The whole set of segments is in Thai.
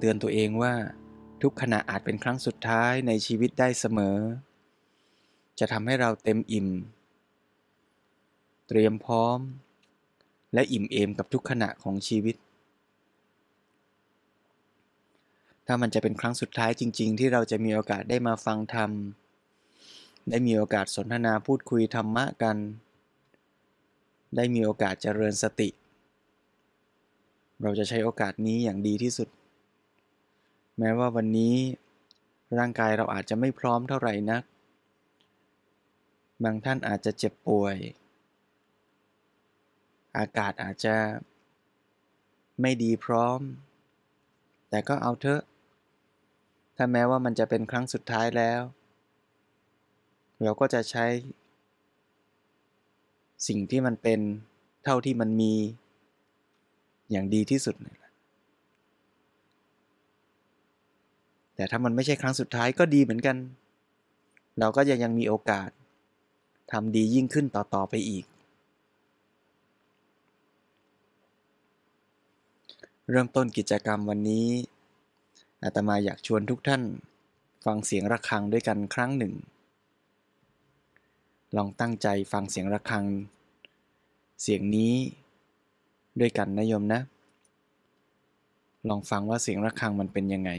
เตือนตัวเองว่า ทุกขณะอาจเป็นครั้งสุดท้ายในชีวิตได้เสมอ จะทำให้เราเต็มอิ่ม เตรียมพร้อม และอิ่มเอมกับทุกขณะของชีวิต ถ้ามันจะเป็นครั้งสุดท้ายจริง ๆ ที่เราจะมีโอกาสได้มาฟังธรรม ได้มีโอกาสสนทนาพูดคุยธรรมะกัน ได้มีโอกาสเจริญสติเราจะใช้โอกาสนี้อย่างดีที่สุด แม้ว่าวันนี้ร่างกายเราอาจจะไม่พร้อมเท่าไหร่นัก บางท่านอาจจะเจ็บป่วย อากาศอาจจะไม่ดีพร้อม แต่ก็เอาเถอะ ถ้าแม้ว่ามันจะเป็นครั้งสุดท้ายแล้ว เราก็จะใช้ สิ่งที่มันเป็นเท่าที่มันมี อย่างดีที่สุดเลย แต่ถ้ามันไม่ใช่ครั้งสุดท้ายก็ดีเหมือนกัน เราก็ยังยังมีโอกาสทำดียิ่งขึ้นต่อ ๆ ไปอีก เริ่มต้นกิจกรรมวันนี้ อาตมาอยากชวนทุกท่าน ฟังเสียงระฆังด้วยกันครั้งหนึ่ง ลองตั้งใจฟังเสียงระฆัง เสียงนี้ด้วยกันนะโยมนะ ลองฟังว่าเสียงระฆังมันเป็นยังไง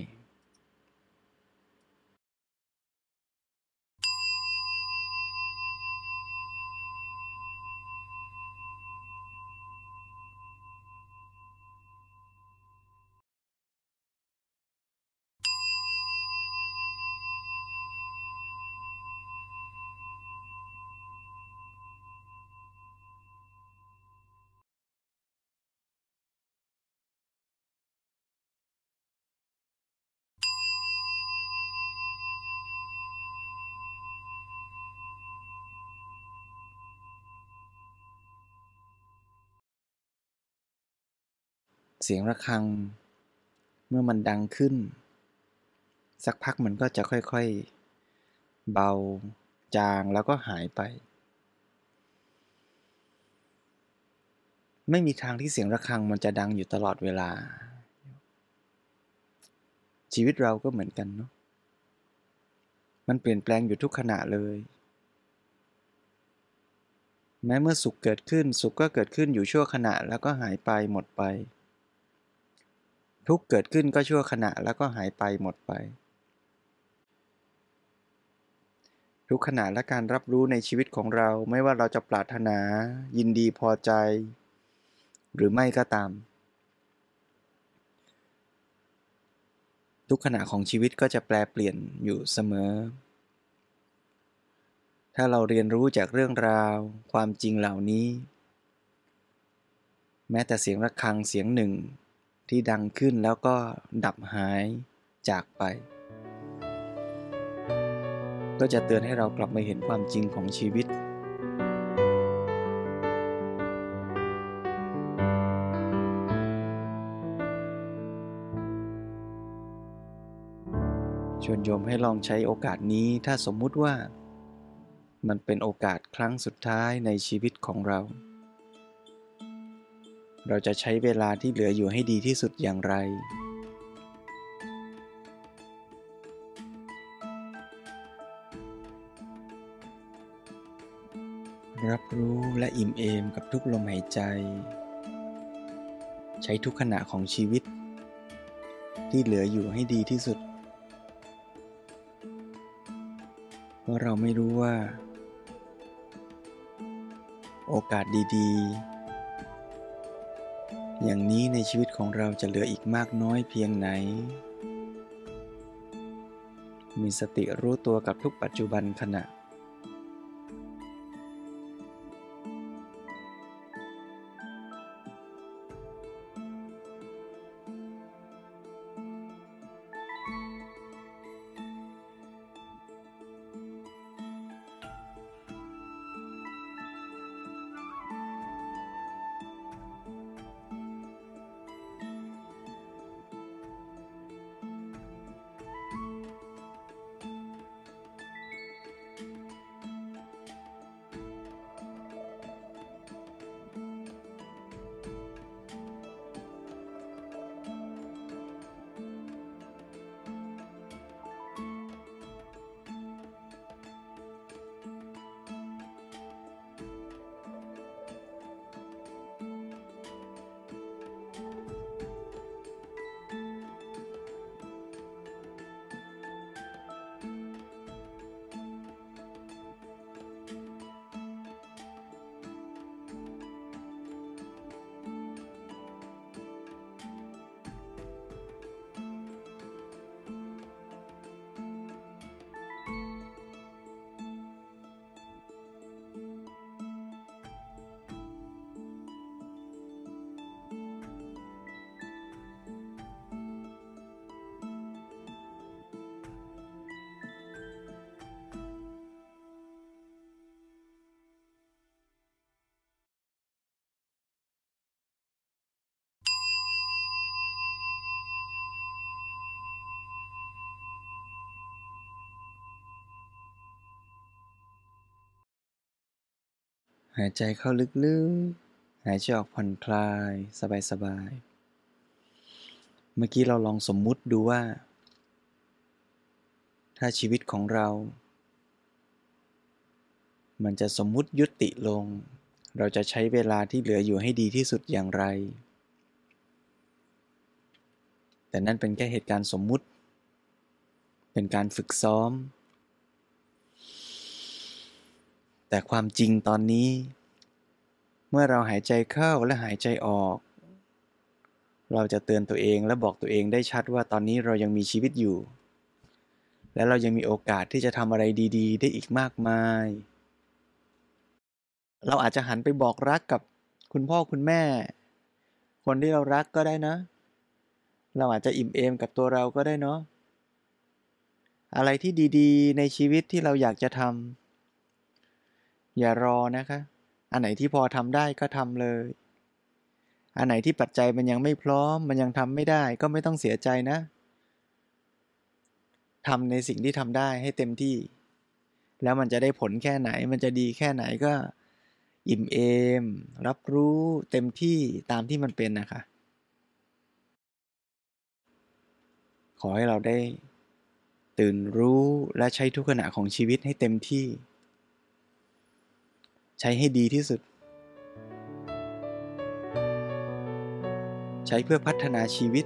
เสียงระฆัง เมื่อมันดังขึ้น สักพักมันก็จะค่อยๆ เบา จางแล้วก็หายไป ไม่มีทางที่เสียงระฆังมันจะดังอยู่ตลอดเวลา ชีวิตเราก็เหมือนกันเนาะมันเปลี่ยนแปลงอยู่ทุกขณะเลย แม้เมื่อสุขเกิดขึ้น สุขก็เกิดขึ้นอยู่ชั่วขณะแล้วก็หายไปหมดไป ทุกเกิดขึ้นก็ชั่วขณะแล้วก็หายไปหมดไป ทุกขณะและการรับรู้ในชีวิตของเราไม่ว่าเราจะปรารถนา ยินดีพอใจ หรือไม่ก็ตาม ทุกขณะของชีวิตก็จะแปลเปลี่ยนอยู่เสมอ ถ้าเราเรียนรู้จากเรื่องราว ความจริงเหล่านี้ แม้แต่เสียงระฆังเสียงหนึ่ง ที่ดังขึ้นแล้วก็ดับหายจากไป ก็จะเตือนให้เรากลับมาเห็นความจริงของชีวิต ชวนโยมให้ลองใช้โอกาสนี้ถ้าสมมุติว่า มันเป็นโอกาสครั้งสุดท้ายในชีวิตของเรา เราจะใช้เวลาที่เหลืออยู่ให้ดีที่สุดอย่างไร รับรู้และอิ่มเอมกับทุกลมหายใจ ใช้ทุกขณะของชีวิต ที่เหลืออยู่ให้ดีที่สุด เพราะเราไม่รู้ว่า โอกาสดี ๆ อย่างนี้ในชีวิตของเราจะเหลืออีกมากน้อยเพียงไหน มีสติรู้ตัวกับทุกปัจจุบันขณะ หายใจเข้าลึกๆ หายใจออกผ่อนคลาย สบายๆ เมื่อกี้เราลองสมมุติดูว่า ถ้าชีวิตของเรา มันจะสมมุติยุติลง เราจะใช้เวลาที่เหลืออยู่ให้ดีที่สุดอย่างไร แต่นั่นเป็นแค่เหตุการณ์สมมุติ เป็นการฝึกซ้อม แต่ความจริงตอนนี้ เมื่อเราหายใจเข้าและหายใจออก เราจะเตือนตัวเองและบอกตัวเองได้ชัดว่าตอนนี้เรายังมีชีวิตอยู่ และเรายังมีโอกาสที่จะทำอะไรดี ๆ ได้อีกมากมาย เราอาจจะหันไปบอกรักกับคุณพ่อคุณแม่ คนที่เรารักก็ได้นะ เราอาจจะอิ่มเอมกับตัวเราก็ได้เนาะอะไรที่ดี ๆ ในชีวิตที่เราอยากจะทำ อย่ารอนะคะ อันไหนที่พอทำได้ก็ทำเลย อันไหนที่ปัจจัยมันยังไม่พร้อม มันยังทำไม่ได้ก็ไม่ต้องเสียใจนะทำในสิ่งที่ทำได้ให้เต็มที่ แล้วมันจะได้ผลแค่ไหน มันจะดีแค่ไหนก็ อิ่มเอม รับรู้เต็มที่ตามที่มันเป็นนะคะ ขอให้เราได้ ตื่นรู้และใช้ทุกขณะของชีวิตให้เต็มที่ ใช้ให้ดีที่สุด ใช้เพื่อพัฒนาชีวิต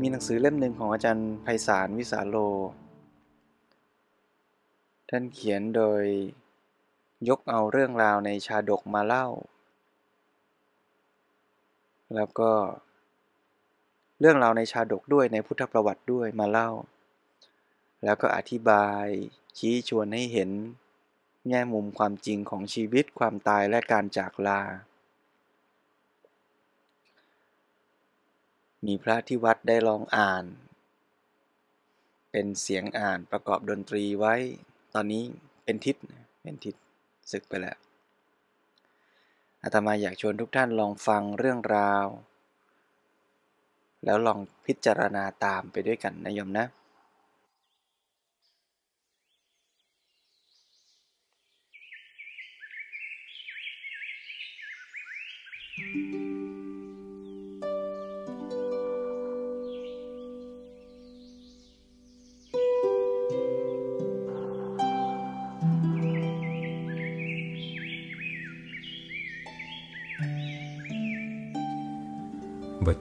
มีหนังสือเล่มหนึ่งของอาจารย์ไพศาลวิสาโล ท่านเขียนโดยยกเอาเรื่องราวในชาดกมาเล่า แล้วก็ เรื่องราวในชาดกด้วยในพุทธประวัติด้วยมาเล่า แล้วก็อธิบายชี้ชวนให้เห็น แง่มุมความจริงของชีวิตความตายและการจากลา มีพระที่วัดได้ลองอ่าน เป็นเสียงอ่านประกอบดนตรีไว้ ตอนนี้เป็นทิศเป็นทิศศึกไปแล้ว อาตมาอยากชวนทุกท่านลองฟังเรื่องราว แล้วลองพิจารณาตามไปด้วยกันนะโยมนะ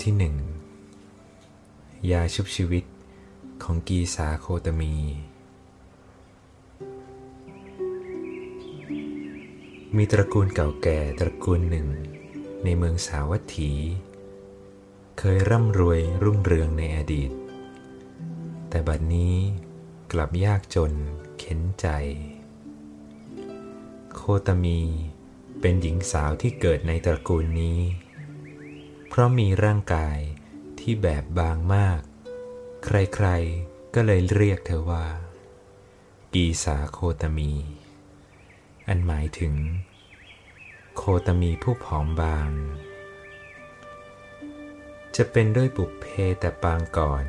ที่หนึ่งยาชุบชีวิตของกีสาโคตมี มีตระกูลเก่าแก่ตระกูลหนึ่ง ในเมืองสาวัตถี เคยร่ำรวยรุ่งเรืองในอดีต แต่บัดนี้กลับยากจนเข็นใจ โคตมีเป็นหญิงสาวที่เกิดในตระกูลนี้ เพราะมีร่างกายที่แบบบางมาก ใครๆ ก็เลยเรียกเธอว่า กีสาโคตมี อันหมายถึง โคตมีผู้ผอมบาง จะเป็นด้วยปุพเพแต่ปางก่อน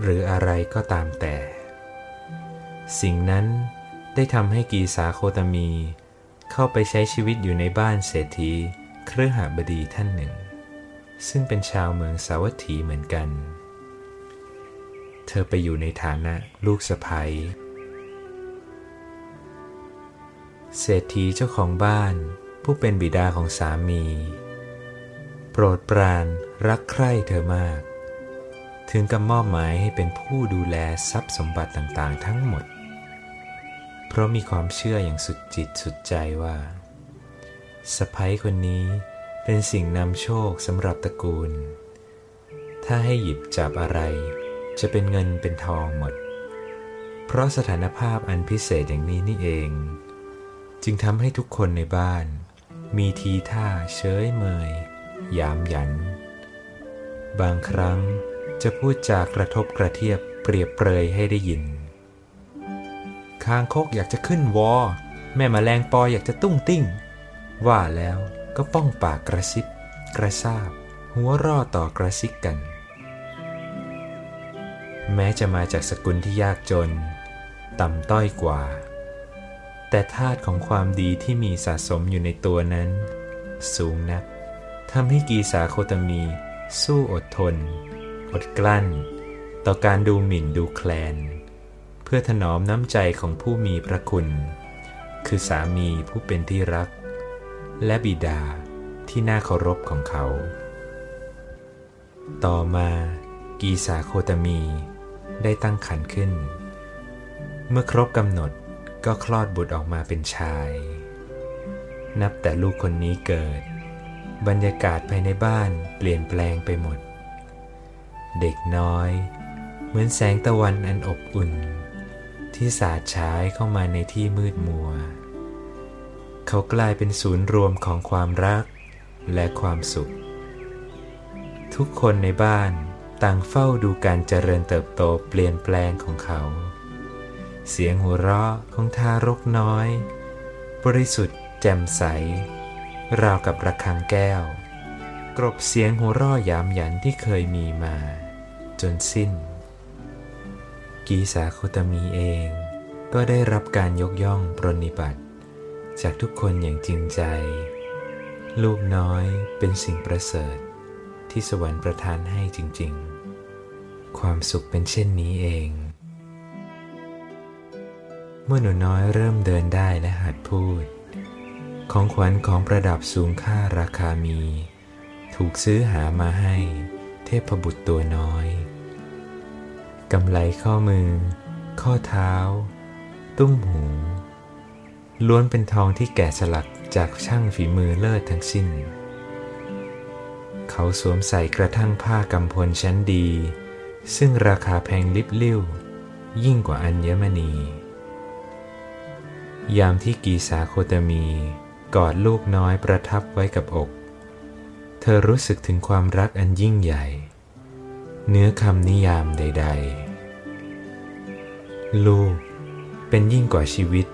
หรืออะไรก็ตามแต่ สิ่งนั้นได้ทำให้กีสาโคตมี เข้าไปใช้ชีวิตอยู่ในบ้านเศรษฐีเครือหบดีท่านหนึ่ง ซึ่งเป็นชาวเมืองสาวัตถีเหมือนกัน เธอไปอยู่ในฐานะลูกสะใภ้เศรษฐีเจ้าของบ้าน ผู้เป็นบิดาของสามี โปรดปรานรักใคร่เธอมาก ถึงกับมอบหมายให้เป็นผู้ดูแลทรัพย์สมบัติต่างๆ ทั้งหมด เพราะมีความเชื่ออย่างสุดจิตสุดใจว่าสะพ้ยคนนี้ เป็นสิ่งนำโชคสำหรับตระกูล ถ้าให้หยิบจับอะไร จะเป็นเงินเป็นทองหมด เพราะสถานภาพอันพิเศษอย่างนี้นี่เอง จึงทำให้ทุกคนในบ้าน มีทีท่าเฉยเมย ยามหยัน บางครั้งจะพูดจากกระทบกระเทียบเปรียบเปรยให้ได้ยิน คางคกอยากจะขึ้นวอ แม่มแมลงปออยากจะตุ้งติ้ง ว่าแล้ว ก็ป้องปากกระซิบ กระซาบ หัวรอต่อกระซิกกัน แม้จะมาจากสกุลที่ยากจน ต่ำต้อยกว่า แต่ธาตุของความดีที่มีสะสมอยู่ในตัวนั้น สูงนักทำให้กีสาโคตมี สู้อดทน อดกลั้น ต่อการดูหมิ่นดูแคลน เพื่อถนอมน้ำใจของผู้มีพระคุณ คือสามีผู้เป็นที่รัก และบิดาที่น่าเคารพของเขา ต่อมากีสาโคตมีได้ตั้งครรภ์ขึ้น เมื่อครบกำหนดก็คลอดบุตรออกมาเป็นชาย นับแต่ลูกคนนี้เกิด บรรยากาศภายในบ้านเปลี่ยนแปลงไปหมด เด็กน้อย เหมือนแสงตะวันอันอบอุ่น ที่สาดฉายเข้ามาในที่มืดมัว เขากลายเป็นศูนย์รวมของความรักและความสุข ทุกคนในบ้านต่างเฝ้าดูการเจริญเติบโตเปลี่ยนแปลงของเขา เสียงหัวเราะของทารกน้อย บริสุทธิ์แจ่มใส ราวกับระฆังแก้ว กรบเสียงหัวเราะยามหยันที่เคยมีมา จนสิ้น กีสาโคตมีเองก็ได้รับการยกย่องปรนนิบัติ จากทุกคนอย่างจริงใจ ลูกน้อยเป็นสิ่งประเสริฐ ที่สวรรค์ประทานให้จริง ๆ ความสุขเป็นเช่นนี้เอง เมื่อหนูน้อยเริ่มเดินได้และหัดพูด ของขวัญของประดับสูงค่าราคามี ถูกซื้อหามาให้เทพบุตรตัวน้อยกำไลข้อมือ ข้อเท้า ตุ้มหู ล้วนเป็นทองที่แกะสลักจากช่างฝีมือเลิศทั้งสิ้น เขาสวมใส่กระทั่งผ้ากำพลชั้นดี ซึ่งราคาแพงลิบลิ่ว ยิ่งกว่าอัญมณี ยามที่กีสาโคตมีกอดลูกน้อยประทับไว้กับอก เธอรู้สึกถึงความรักอันยิ่งใหญ่ เนื้อคำนิยามใด ๆ ลูกเป็นยิ่งกว่าชีวิต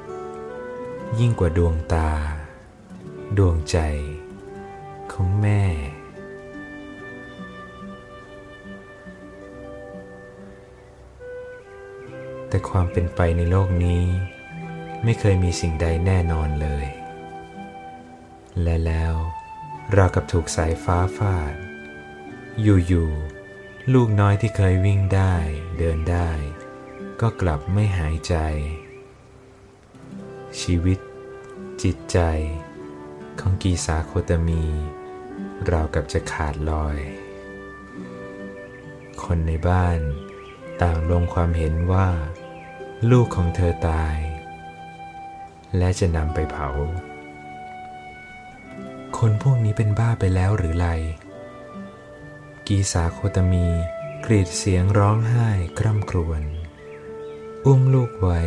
ยิ่งกว่าดวงตา ดวงใจ ของแม่ แต่ความเป็นไปในโลกนี้ ไม่เคยมีสิ่งใดแน่นอนเลย และแล้วเรากับถูกสายฟ้าฟาด อยู่ๆลูกน้อยที่เคยวิ่งได้ เดินได้ ก็กลับไม่หายใจ ชีวิต จิตใจ ของกีสาโคตมีราวกับจะขาดลอย คนในบ้านต่างลงความเห็นว่า ลูกของเธอตาย และจะนำไปเผา คนพวกนี้เป็นบ้าไปแล้วหรือไร กีสาโคตมีกรีดเสียงร้องไห้คร่ำครวญ อุ้มลูกไว้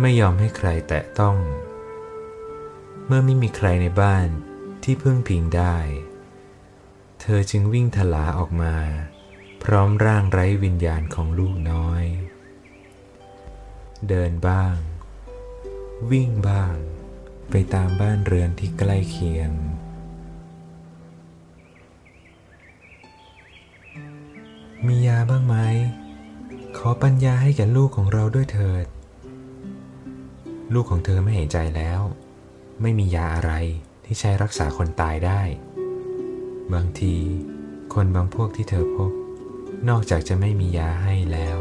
ไม่ยอมให้ใครแตะต้อง เมื่อไม่มีใครในบ้านที่พึ่งพิงได้ เธอจึงวิ่งถลาออกมา พร้อมร่างไร้วิญญาณของลูกน้อย เดินบ้าง วิ่งบ้าง ไปตามบ้านเรือนที่ใกล้เคียงมียาบ้างไหม ขอปัญญาให้แก่ลูกของเราด้วยเถิด ลูกของเธอไม่เห็นใจแล้ว ไม่มียาอะไรที่ใช้รักษาคนตายได้ บางที คนบางพวกที่เธอพบ นอกจากจะไม่มียาให้แล้ว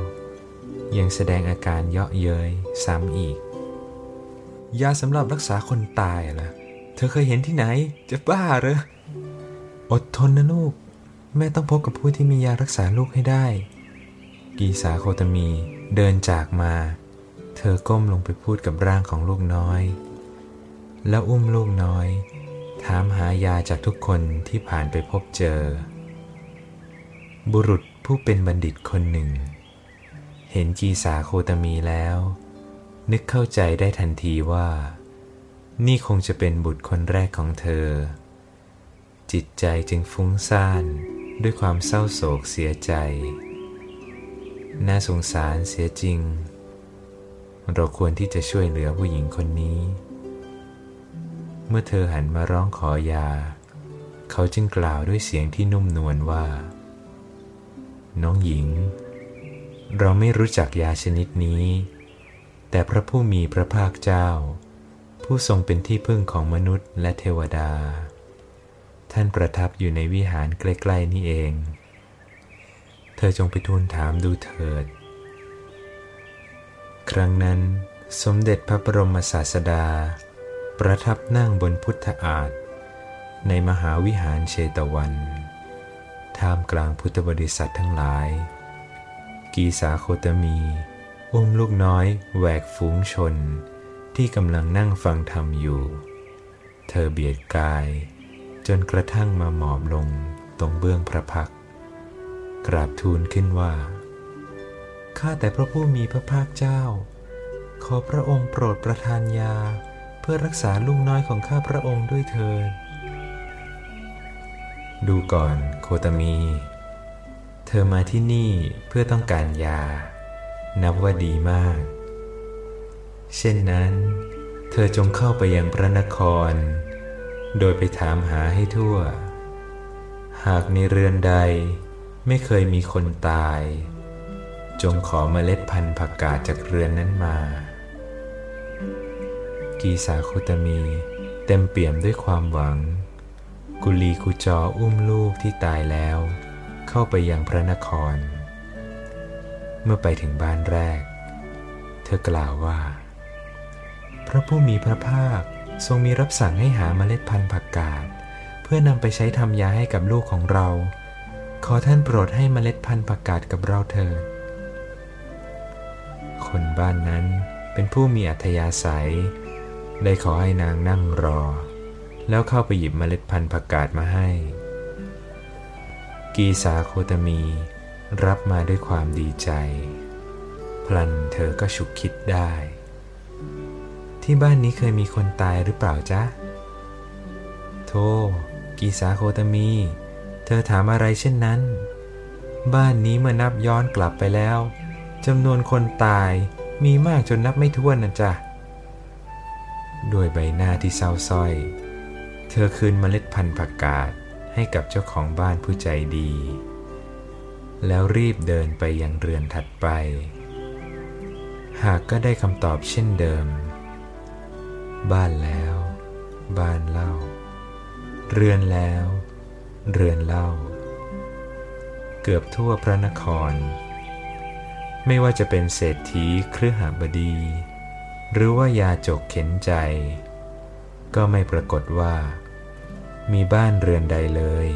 ยังแสดงอาการเยาะเย้ยซ้ำอีก ยาสำหรับรักษาคนตายล่ะ เธอเคยเห็นที่ไหน จะบ้าเหรอ อดทนนะลูก แม่ต้องพบกับผู้ที่มียารักษาลูกให้ได้ กีสาโคตมีเดินจากมา เธอก้มลงไปพูดกับร่างของลูกน้อย แล้วอุ้มลูกน้อย ถามหายาจากทุกคนที่ผ่านไปพบเจอ บุรุษผู้เป็นบัณฑิตคนหนึ่ง เห็นกีสาโคตมีแล้ว นึกเข้าใจได้ทันทีว่า นี่คงจะเป็นบุตรคนแรกของเธอ จิตใจจึงฟุ้งซ่านด้วยความเศร้าโศกเสียใจ น่าสงสารเสียจริง เราควรที่จะช่วยเหลือผู้หญิงคนนี้ เมื่อเธอหันมาร้องขอยา เขาจึงกล่าวด้วยเสียงที่นุ่มนวลว่า น้องหญิง เราไม่รู้จักยาชนิดนี้ แต่พระผู้มีพระภาคเจ้า ผู้ทรงเป็นที่พึ่งของมนุษย์และเทวดา ท่านประทับอยู่ในวิหารใกล้ๆนี่เอง เธอจงไปทูลถามดูเถิด ครั้งนั้นสมเด็จพระบรมศาสดา ประทับนั่งบนพุทธอาฏในมหาวิหารเชตวัน ท่ามกลางพุทธบริษัททั้งหลาย กีสาโคตมี อุ้มลูกน้อยแหวกฝูงชนที่กำลังนั่งฟังธรรมอยู่ เธอเบียดกาย จนกระทั่งมาหมอบลงตรงเบื้องพระพัก กราบทูลขึ้นว่า ข้าแต่พระผู้มีพระภาคเจ้า ขอพระองค์โปรดประทานยา เพื่อรักษาลูกน้อยของข้าพระองค์ด้วยเถิดดูก่อนโคตมี เธอมาที่นี่เพื่อต้องการยา นับว่าดีมาก เช่นนั้น เธอจงเข้าไปยังพระนคร โดยไปถามหาให้ทั่ว หากในเรือนใดไม่เคยมีคนตาย จงขอเมล็ดพันธุ์ผักกาดจากเรือนนั้นมา กีสาคุตมีเต็มเปี่ยมด้วยความหวัง กุลีกุจออุ้มลูกที่ตายแล้ว เข้าไปยังพระนคร เมื่อไปถึงบ้านแรก เธอกล่าวว่า พระผู้มีพระภาคทรงมีรับสั่งให้หาเมล็ดพันธุ์ผักกาดเพื่อนำไปใช้ทำยาให้กับลูกของเรา ขอท่านโปรดให้เมล็ดพันธุ์ผักกาดกับเราเถิด คนบ้านนั้นเป็นผู้มีอัธยาศัย ได้ขอให้นางนั่งรอ แล้วเข้าไปหยิบเมล็ดพันธุ์ผักกาดมาให้ กีสาโคตมี รับมาด้วยความดีใจ พลันเธอก็ฉุกคิดได้ ที่บ้านนี้เคยมีคนตายหรือเปล่าจ๊ะโธ่กีสาโคตมี เธอถามอะไรเช่นนั้น บ้านนี้เมื่อนับย้อนกลับไปแล้ว จำนวนคนตายมีมากจนนับไม่ถ้วนนะจ๊ะด้วยใบหน้าที่เศร้าส้อย เธอคืนเมล็ดพันธุ์ผักกาดให้กับเจ้าของบ้านผู้ใจดี แล้วรีบเดินไปยังเรือนถัดไป หากก็ได้คำตอบเช่นเดิม บ้านแล้ว บ้านเล่า เรือนแล้ว เรือนเล่า เกือบทั่วพระนคร ไม่ว่าจะเป็นเศรษฐีเครือหบดี หรือว่ายาจกเข็นใจ ก็ไม่ปรากฏว่า มีบ้านเรือนใดเลย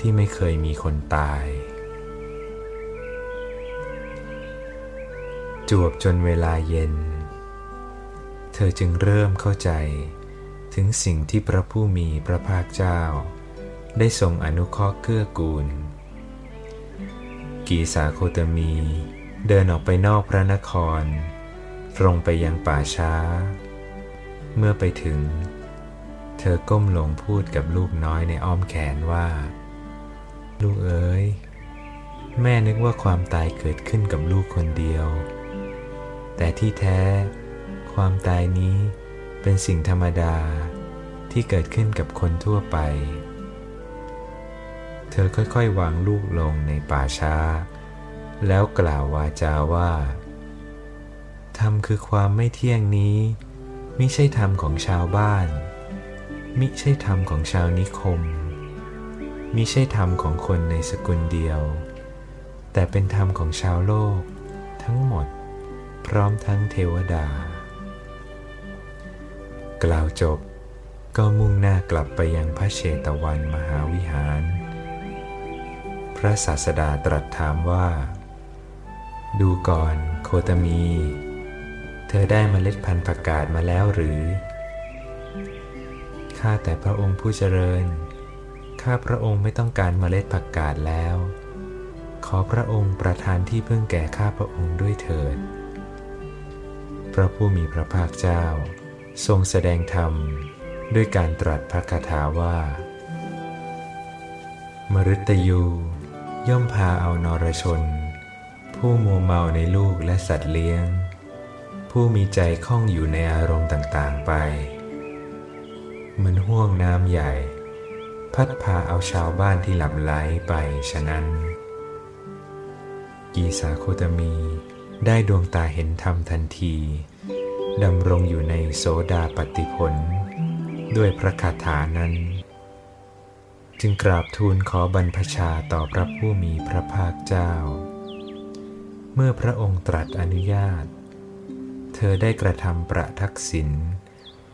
ที่ไม่เคยมีคนตาย จวบจนเวลาเย็น เธอจึงเริ่มเข้าใจถึงสิ่งที่พระผู้มีพระภาคเจ้า ได้ทรงอนุเคราะห์เกื้อกูล กีสาโคตมี เดินออกไปนอกพระนคร ตรงไปยังป่าช้า เมื่อไปถึง เธอก้มลงพูดกับลูกน้อยในอ้อมแขนว่า ลูกเอ๋ยแม่นึกว่าความตายเกิดขึ้นกับลูกคนเดียว แต่ที่แท้ ความตายนี้เป็นสิ่งธรรมดาที่เกิดขึ้นกับคนทั่วไป เธอค่อยๆ วางลูกลงในป่าช้า แล้วกล่าววาจาว่า ธรรมคือความไม่เที่ยงนี้ไม่ใช่ธรรมของชาวบ้าน มิใช่ธรรมของชาวนิคม มิใช่ธรรมของคนในสกุลเดียว แต่เป็นธรรมของชาวโลก ทั้งหมด พร้อมทั้งเทวดา กล่าวจบก็มุ่งหน้ากลับไปยังพระเชตวันมหาวิหาร พระศาสดาตรัสถามว่า ดูก่อนโคตมี เธอได้มเมล็ดพันธุ์ผักกาดมาแล้วหรือ ข้าแต่พระองค์ผู้เจริญ ข้าพระองค์ไม่ต้องการเมล็ดผักกาดแล้ว ขอพระองค์ประทานที่พึ่งแก่ข้าพระองค์ด้วยเถิด พระผู้มีพระภาคเจ้า ทรงแสดงธรรมด้วยการตรัสพระคาถาว่ามฤตยู ย่อมพาเอานรชน ผู้มัวเมาในลูกและสัตว์เลี้ยง ผู้มีใจคล้องอยู่ในอารมณ์ต่างๆไป เหมือนห่วงน้ำใหญ่ พัดพาเอาชาวบ้านที่หลับไหลไปฉะนั้น กีสาโคตมีได้ดวงตาเห็นธรรมทันทีดำรงอยู่ในโสดาปฏิผล ด้วยพระคาถานั้น จึงกราบทูลขอบรรพชาต่อพระผู้มีพระภาคเจ้า เมื่อพระองค์ตรัสอนุญาต เธอได้กระทำประทักษิณ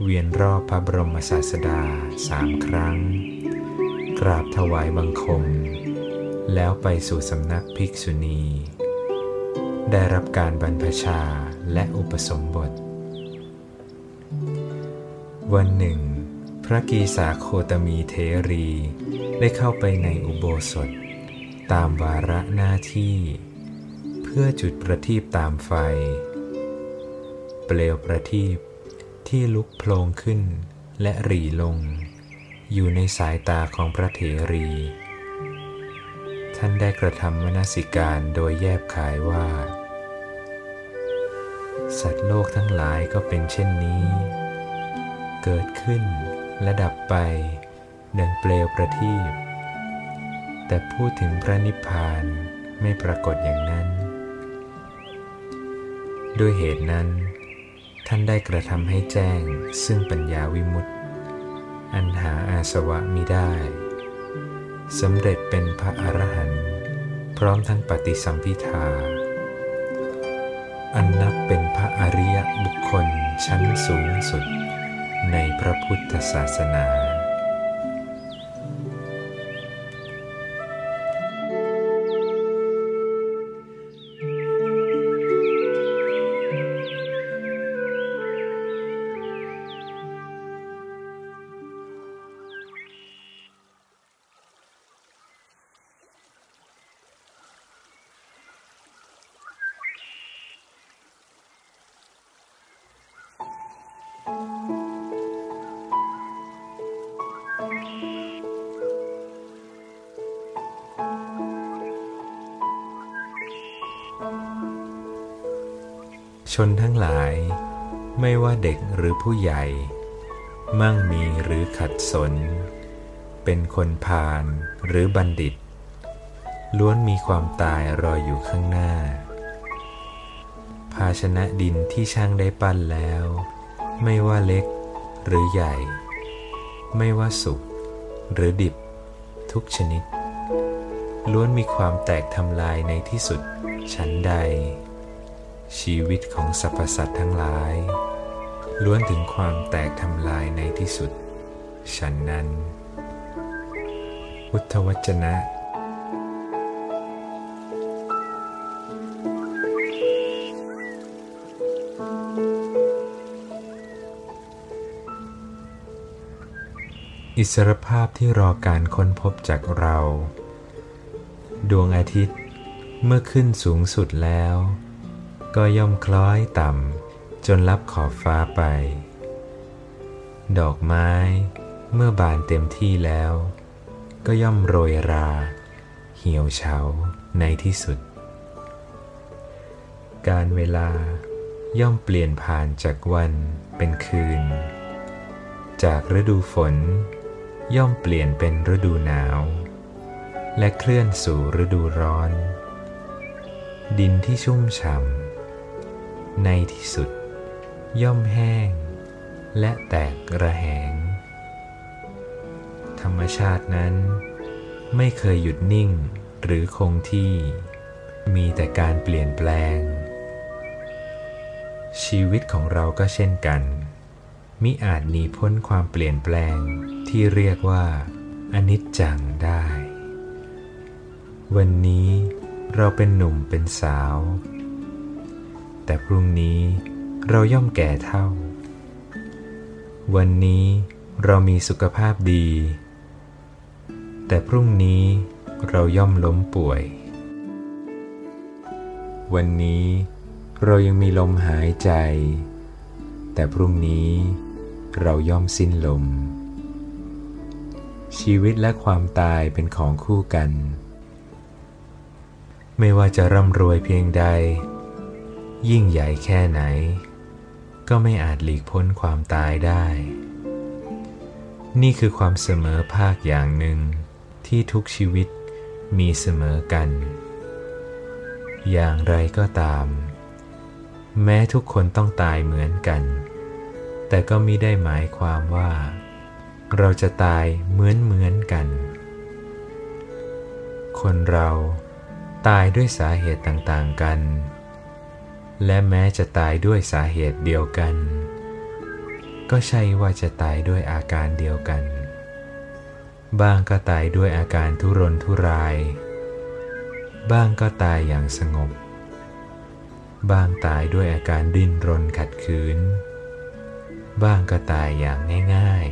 เวียนรอบพระบรมศาสดาสามครั้ง กราบถวายบังคม แล้วไปสู่สำนักภิกษุณี ได้รับการบรรพชาและอุปสมบท วันหนึ่ง พระกีสาโคตมีเทรี ได้เข้าไปในอุโบสถ ตามวาระหน้าที่ พื่อจุดประทีปตามไฟ เปลวประทีปที่ลุกโพลงขึ้นและหรีลง อยู่ในสายตาของพระเถรี ท่านได้กระทำมนสิการโดยแยบขายว่า สัตว์โลกทั้งหลายก็เป็นเช่นนี้ เกิดขึ้นและดับไปดังเปลวประทีปแต่พูดถึงพระนิพพานไม่ปรากฏอย่างนั้น ด้วยเหตุนั้น ท่านได้กระทำให้แจ้งซึ่งปัญญาวิมุตติ อันหาอาสวะมิได้สำเร็จเป็นพระอรหันต์พร้อมทั้งปฏิสัมพิทา อันนับเป็นพระอริยบุคคลชั้นสูงสุดในพระพุทธศาสนา ชนทั้งหลาย ไม่ว่าเด็กหรือผู้ใหญ่ มั่งมีหรือขัดสน เป็นคนพาลหรือบัณฑิต ล้วนมีความตายรออยู่ข้างหน้า ภาชนะดินที่ช่างได้ปั้นแล้ว ไม่ว่าเล็กหรือใหญ่ ไม่ว่าสุกหรือดิบ ทุกชนิด ล้วนมีความแตกทำลายในที่สุดชั้นใด ชีวิตของสรรพสัตว์ทั้งหลาย ล้วนถึงความแตกทำลายในที่สุด ฉันนั้น พุทธวจนะอิสรภาพที่รอการค้นพบจากเรา ดวงอาทิตย์เมื่อขึ้นสูงสุดแล้ว ก็ย่อมคล้อยต่ำจนรับขอบฟ้าไป ดอกไม้เมื่อบานเต็มที่แล้ว ก็ย่อมโรยรา เหี่ยวเฉาในที่สุด การเวลาย่อมเปลี่ยนผ่านจากวันเป็นคืน จากฤดูฝน ย่อมเปลี่ยนเป็นฤดูหนาว และเคลื่อนสู่ฤดูร้อน ดินที่ชุ่มฉ่ำ ในที่สุด ย่อมแห้ง และแตกระแหง ธรรมชาตินั้น ไม่เคยหยุดนิ่งหรือคงที่ มีแต่การเปลี่ยนแปลง ชีวิตของเราก็เช่นกันมิอาจหนีพ้นความเปลี่ยนแปลงที่เรียกว่า อนิจจังได้ วันนี้เราเป็นหนุ่มเป็นสาว แต่พรุ่งนี้เราย่อมแก่เท่า วันนี้เรามีสุขภาพดี แต่พรุ่งนี้เราย่อมล้มป่วย วันนี้เรายังมีลมหายใจ แต่พรุ่งนี้เราย่อมสิ้นลม ชีวิตและความตายเป็นของคู่กัน ไม่ว่าจะร่ำรวยเพียงใด ยิ่งใหญ่แค่ไหน ก็ไม่อาจหลีกพ้นความตายได้ นี่คือความเสมอภาคอย่างหนึ่งที่ทุกชีวิตมีเสมอกัน อย่างไรก็ตาม แม้ทุกคนต้องตายเหมือนกัน แต่ก็มิได้หมายความว่า เราจะตายเหมือนเหมือนกัน คนเราตายด้วยสาเหตุต่างๆกัน และแม้จะตายด้วยสาเหตุเดียวกัน ก็ใช่ว่าจะตายด้วยอาการเดียวกัน บ้างก็ตายด้วยอาการทุรนทุราย บ้างก็ตายอย่างสงบ บ้างตายด้วยอาการดิ้นรนขัดขืน บ้างก็ตายอย่างง่าย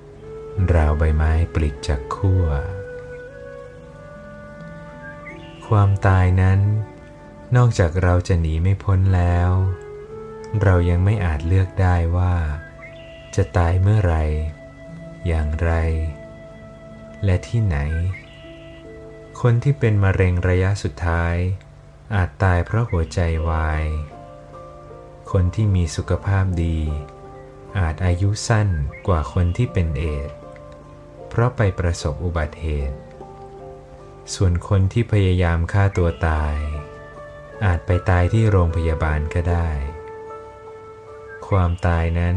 ๆ ราวใบไม้ปลิดจากขั้ว ความตายนั้น นอกจากเราจะหนีไม่พ้นแล้ว เรายังไม่อาจเลือกได้ว่า จะตายเมื่อไร อย่างไร และที่ไหน คนที่เป็นมะเร็งระยะสุดท้าย อาจตายเพราะหัวใจวาย คนที่มีสุขภาพดี อาจอายุสั้นกว่าคนที่เป็นเอดเพราะไปประสบอุบัติเหตุ ส่วนคนที่พยายามฆ่าตัวตาย อาจไปตายที่โรงพยาบาลก็ได้ ความตายนั้น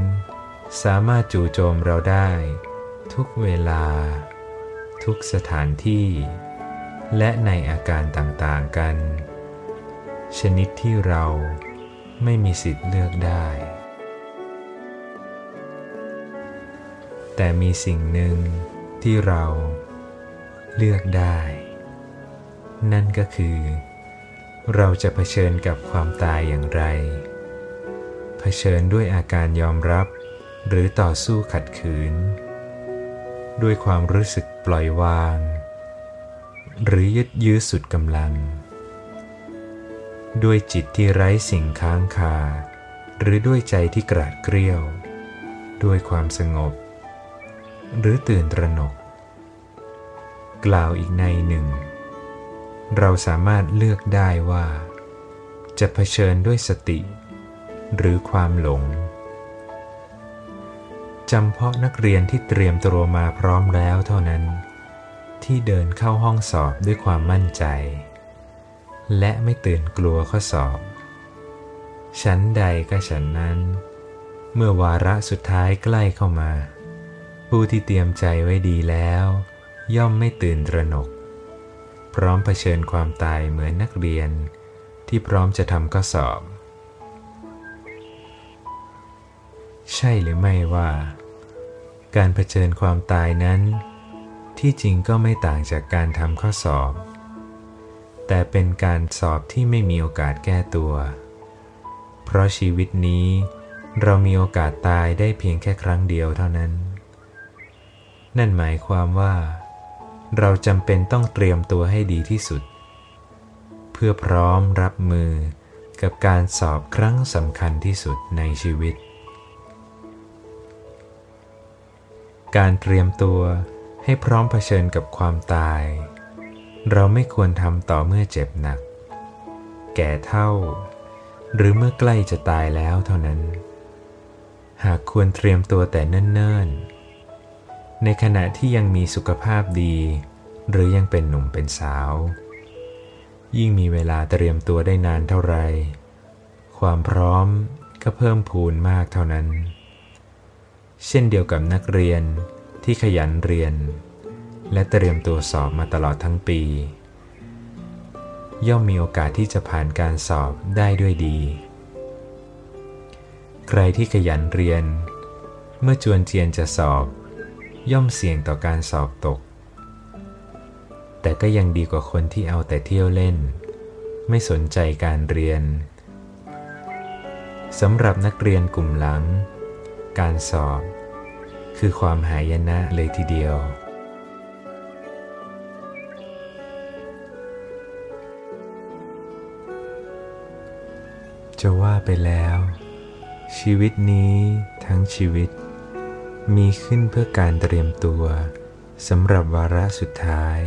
สามารถจู่โจมเราได้ ทุกเวลา ทุกสถานที่ และในอาการต่างๆกัน ชนิดที่เราไม่มีสิทธิ์เลือกได้ แต่มีสิ่งหนึ่งที่เราเลือกได้ นั่นก็คือ เราจะเผชิญกับความตายอย่างไร เผชิญด้วยอาการยอมรับ หรือต่อสู้ขัดขืน ด้วยความรู้สึกปล่อยวาง หรือยึดยื้อสุดกำลัง ด้วยจิตที่ไร้สิ่งค้างคา หรือด้วยใจที่กราดเกรี้ยว ด้วยความสงบ หรือตื่นตระหนก กล่าวอีกในหนึ่ง เราสามารถเลือกได้ว่าจะเผชิญด้วยสติ หรือความหลงจำเพาะนักเรียนที่เตรียมตัวมาพร้อมแล้วเท่านั้น ที่เดินเข้าห้องสอบด้วยความมั่นใจ และไม่ตื่นกลัวข้อสอบ ชั้นใดก็ฉันนั้น เมื่อวาระสุดท้ายใกล้เข้ามา ผู้ที่เตรียมใจไว้ดีแล้ว ย่อมไม่ตื่นตระหนก พร้อมเผชิญความตายเหมือนนักเรียน ที่พร้อมจะทำข้อสอบ ใช่หรือไม่ว่า การเผชิญความตายนั้น ที่จริงก็ไม่ต่างจากการทำข้อสอบ แต่เป็นการสอบที่ไม่มีโอกาสแก้ตัว เพราะชีวิตนี้เรามีโอกาสตายได้เพียงแค่ครั้งเดียวเท่านั้น นั่นหมายความว่า เราจำเป็นต้องเตรียมตัวให้ดีที่สุด เพื่อพร้อมรับมือกับการสอบครั้งสำคัญที่สุดในชีวิต การเตรียมตัวให้พร้อมเผชิญกับความตาย เราไม่ควรทำต่อเมื่อเจ็บหนัก แก่เท่า หรือเมื่อใกล้จะตายแล้วเท่านั้น หากควรเตรียมตัวแต่เนิ่นๆ ในขณะที่ยังมีสุขภาพดี หรือยังเป็นหนุ่มเป็นสาว ยิ่งมีเวลาเตรียมตัวได้นานเท่าไร ความพร้อมก็เพิ่มพูนมากเท่านั้น เช่นเดียวกับนักเรียนที่ขยันเรียน และเตรียมตัวสอบมาตลอดทั้งปี ย่อมมีโอกาสที่จะผ่านการสอบได้ด้วยดี ใครที่ขยันเรียน เมื่อจวนเจียนจะสอบ ย่อมเสี่ยงต่อการสอบตก แต่ก็ยังดีกว่าคนที่เอาแต่เที่ยวเล่น ไม่สนใจการเรียนสำหรับนักเรียนกลุ่มหลัง การสอบ คือความหายนะเลยทีเดียว จะว่าไปแล้ว ชีวิตนี้ทั้งชีวิต มีขึ้นเพื่อการเตรียมตัวสำหรับวาระสุดท้าย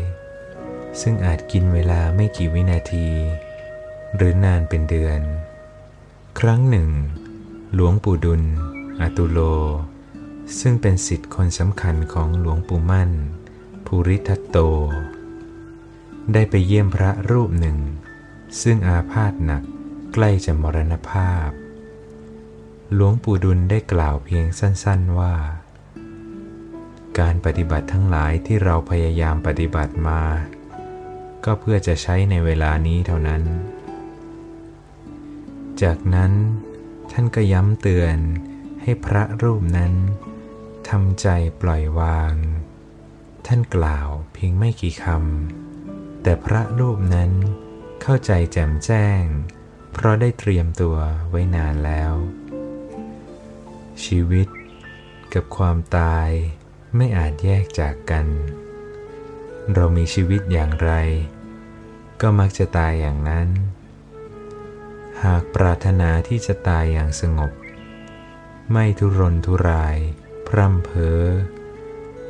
ซึ่งอาจกินเวลาไม่กี่วินาที หรือนานเป็นเดือน ครั้งหนึ่ง หลวงปู่ดุลอตุโล ซึ่งเป็นสิทธิ์คนสำคัญของหลวงปู่มั่น ภูริทัตโต ได้ไปเยี่ยมพระรูปหนึ่ง ซึ่งอาพาธหนักใกล้จะมรณภาพ หลวงปู่ดุลได้กล่าวเพียงสั้น ๆว่า การปฏิบัติทั้งหลายที่เราพยายามปฏิบัติมา ก็เพื่อจะใช้ในเวลานี้เท่านั้น จากนั้นท่านก็ย้ำเตือนให้พระรูปนั้นทำใจปล่อยวาง ท่านกล่าวเพียงไม่กี่คำแต่พระรูปนั้นเข้าใจแจ่มแจ้ง เพราะได้เตรียมตัวไว้นานแล้ว ชีวิตกับความตาย ไม่อาจแยกจากกัน เรามีชีวิตอย่างไร ก็มักจะตายอย่างนั้น หากปรารถนาที่จะตายอย่างสงบ ไม่ทุรนทุราย พร่ำเพ้อ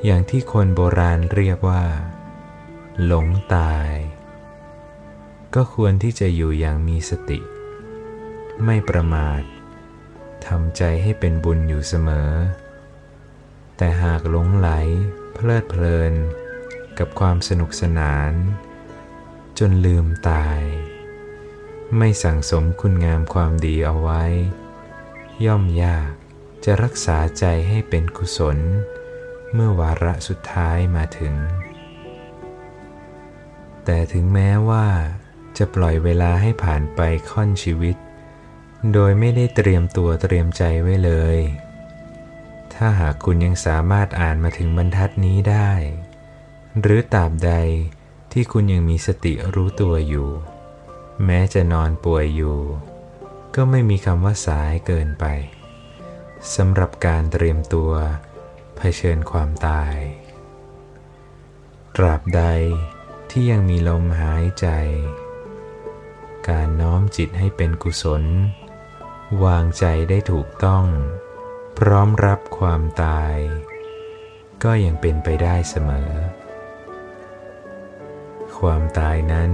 อย่างที่คนโบราณเรียกว่า หลงตาย ก็ควรที่จะอยู่อย่างมีสติ ไม่ประมาททำใจให้เป็นบุญอยู่เสมอ แต่หากหลงไหลเพลิดเพลิน กับความสนุกสนาน จนลืมตาย ไม่สั่งสมคุณงามความดีเอาไว้ ย่อมยากจะรักษาใจให้เป็นกุศล เมื่อวาระสุดท้ายมาถึง แต่ถึงแม้ว่าจะปล่อยเวลาให้ผ่านไปค่อนชีวิต โดยไม่ได้เตรียมตัวเตรียมใจไว้เลย ถ้าหากคุณยังสามารถอ่านมาถึงบรรทัดนี้ได้ หรือตราบใดที่คุณยังมีสติรู้ตัวอยู่ แม้จะนอนป่วยอยู่ ก็ไม่มีคำว่าสายเกินไปสำหรับการเตรียมตัวเผชิญความตาย ตราบใดที่ยังมีลมหายใจ การน้อมจิตให้เป็นกุศล วางใจได้ถูกต้อง พร้อมรับความตาย ก็ยังเป็นไปได้เสมอ ความตายนั้น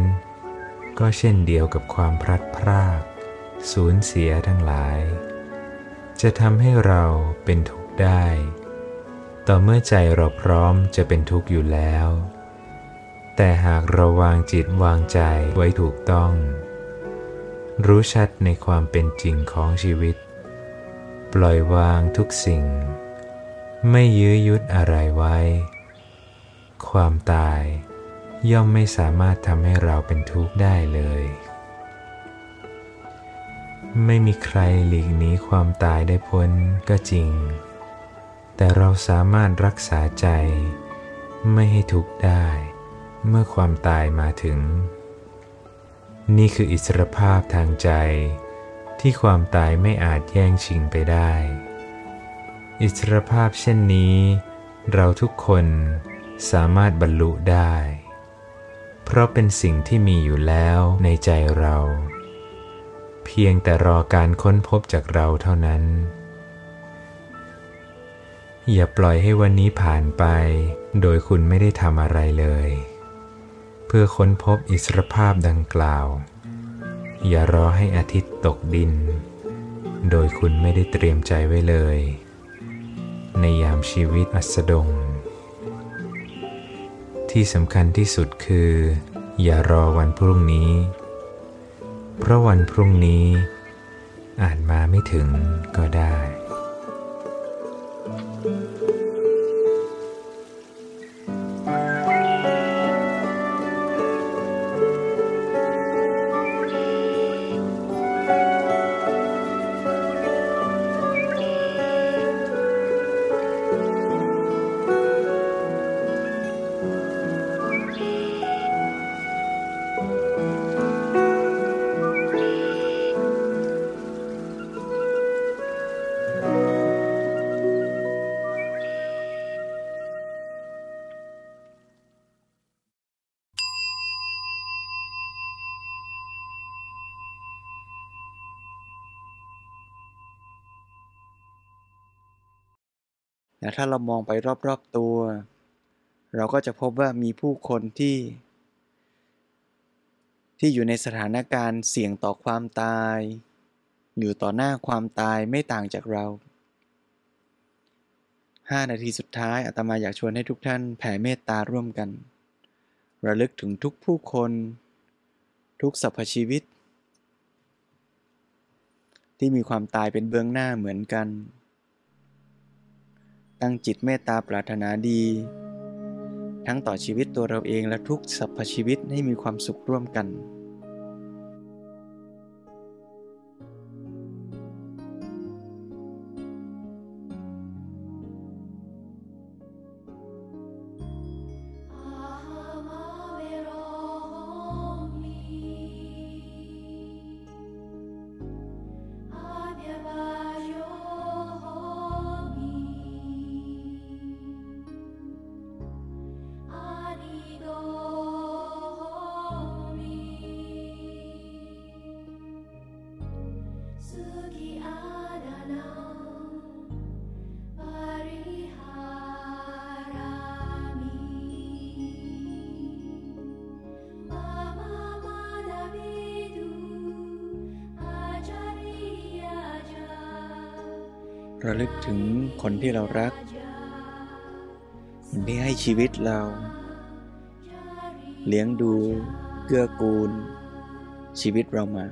ก็เช่นเดียวกับความพลัดพรากสูญเสียทั้งหลาย จะทำให้เราเป็นทุกข์ได้ ต่อเมื่อใจเราพร้อมจะเป็นทุกข์อยู่แล้ว แต่หากเราวางจิตวางใจไว้ถูกต้อง รู้ชัดในความเป็นจริงของชีวิต ล่อยวางทุกสิ่ง ไม่ยื้อยุดอะไรไว้ ความตายย่อมไม่สามารถทำให้เราเป็นทุกข์ได้เลย ไม่มีใครหลีกหนีความตายได้พ้นก็จริง แต่เราสามารถรักษาใจ ไม่ให้ทุกข์ได้ เมื่อความตายมาถึง นี่คืออิสรภาพทางใจ ที่ความตายไม่อาจแย่งชิงไปได้ อิสรภาพเช่นนี้ เราทุกคนสามารถบรรลุได้ เพราะเป็นสิ่งที่มีอยู่แล้วในใจเรา เพียงแต่รอการค้นพบจากเราเท่านั้น อย่าปล่อยให้วันนี้ผ่านไป โดยคุณไม่ได้ทำอะไรเลย เพื่อค้นพบอิสรภาพดังกล่าว อย่ารอให้อาทิตย์ตกดิน โดยคุณไม่ได้เตรียมใจไว้เลย ในยามชีวิตอัสดง ที่สำคัญที่สุดคือ อย่ารอวันพรุ่งนี้ เพราะวันพรุ่งนี้อาจมาไม่ถึงก็ได้ ถ้าเรามองไปรอบๆตัว เราก็จะพบว่ามีผู้คนที่ ที่อยู่ในสถานการณ์เสี่ยงต่อความตาย อยู่ต่อหน้าความตายไม่ต่างจากเรา 5 นาทีสุดท้ายอาตมาอยากชวนให้ทุกท่านแผ่เมตตาร่วมกัน ระลึกถึงทุกผู้คน ทุกสรรพชีวิต ที่มีความตายเป็นเบื้องหน้าเหมือนกัน ตั้งจิตเมตตาปรารถนาดี ทั้งต่อชีวิตตัวเราเองและทุกสรรพชีวิตให้มีความสุขร่วมกัน คนที่เรารัก คนที่ให้ชีวิตเรา เลี้ยงดูเกื้อกูล ชีวิตเรามา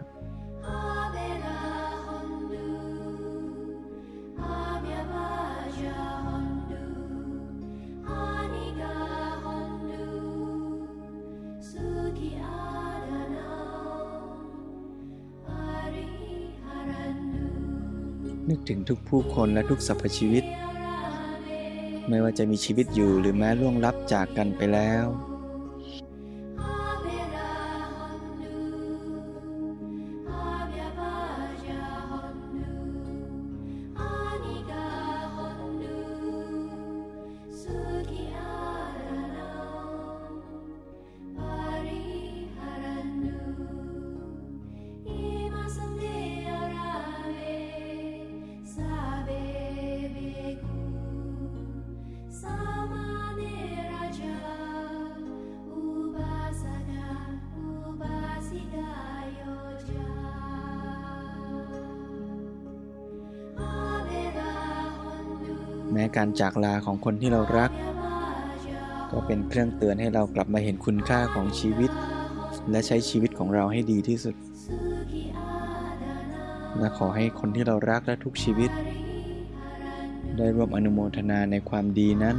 นึกถึงทุกผู้คนและทุกสรรพชีวิต ไม่ว่าจะมีชีวิตอยู่หรือแม้ล่วงลับจากกันไปแล้ว การจากลาของคนที่เรารัก ก็เป็นเครื่องเตือนให้เรากลับมาเห็นคุณค่าของชีวิต และใช้ชีวิตของเราให้ดีที่สุดและขอให้คนที่เรารักและทุกชีวิต ได้ร่วมอนุโมทนาในความดีนั้น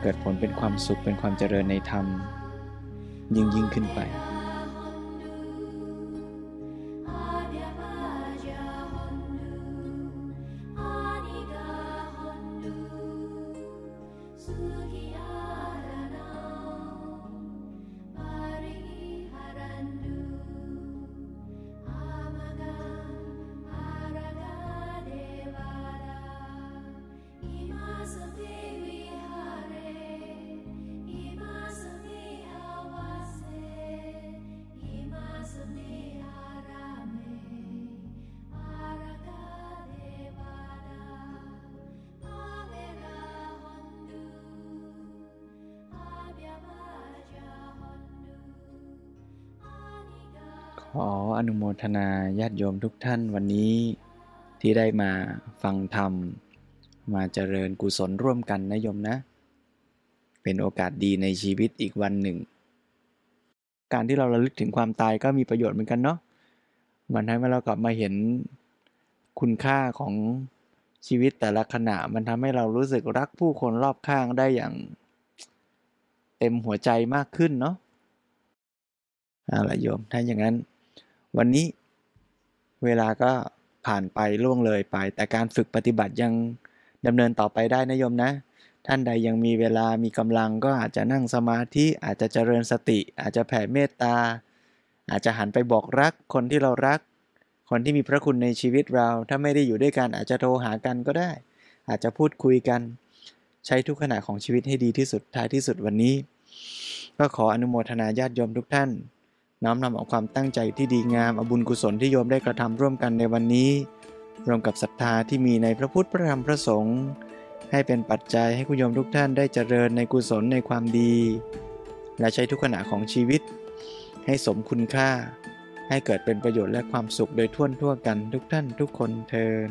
เกิดผลเป็นความสุขเป็นความเจริญในธรรม ยิ่งยิ่งขึ้นไป ออนุโมทนาญาติโยมทุกท่านวันนี้ ที่ได้มาฟังธรรม มาเจริญกุศลร่วมกันนะโยมนะ เป็นโอกาสดีในชีวิตอีกวันหนึ่ง การที่เราระลึกถึงความตายก็มีประโยชน์เหมือนกันเนาะมันทำให้เรากลับมาเห็นคุณค่าของชีวิตแต่ละขณะ มันทำให้เรารู้สึกรักผู้คนรอบข้างได้อย่าง เต็มหัวใจมากขึ้นเนาะเอาละโยม ถ้าอย่างนั้น วันนี้เวลาก็ผ่านไปล่วงเลยไป แต่การฝึกปฏิบัติยังดำเนินต่อไปได้นะโยมนะ ท่านใดยังมีเวลามีกำลังก็อาจจะนั่งสมาธิอาจจะเจริญสติ อาจจะแผ่เมตตา อาจจะหันไปบอกรักคนที่เรารัก คนที่มีพระคุณในชีวิตเรา ถ้าไม่ได้อยู่ด้วยกันอาจจะโทรหากันก็ได้ อาจจะพูดคุยกัน ใช้ทุกขณะของชีวิตให้ดีที่สุดท้ายที่สุดวันนี้ ก็ขออนุโมทนาญาติโยมทุกท่าน น้อมนำเอาความตั้งใจที่ดีงามอบุญกุศลที่โยมได้กระทำร่วมกันในวันนี้ รวมกับศรัทธาที่มีในพระพุทธพระธรรมพระสงฆ์ให้เป็นปัจจัยให้คุณโยมทุกท่านได้เจริญในกุศลในความดี และใช้ทุกขณะของชีวิต ให้สมคุณค่า ให้เกิดเป็นประโยชน์และความสุขโดยทั่วทั่วกันทุกท่านทุกคนเทิน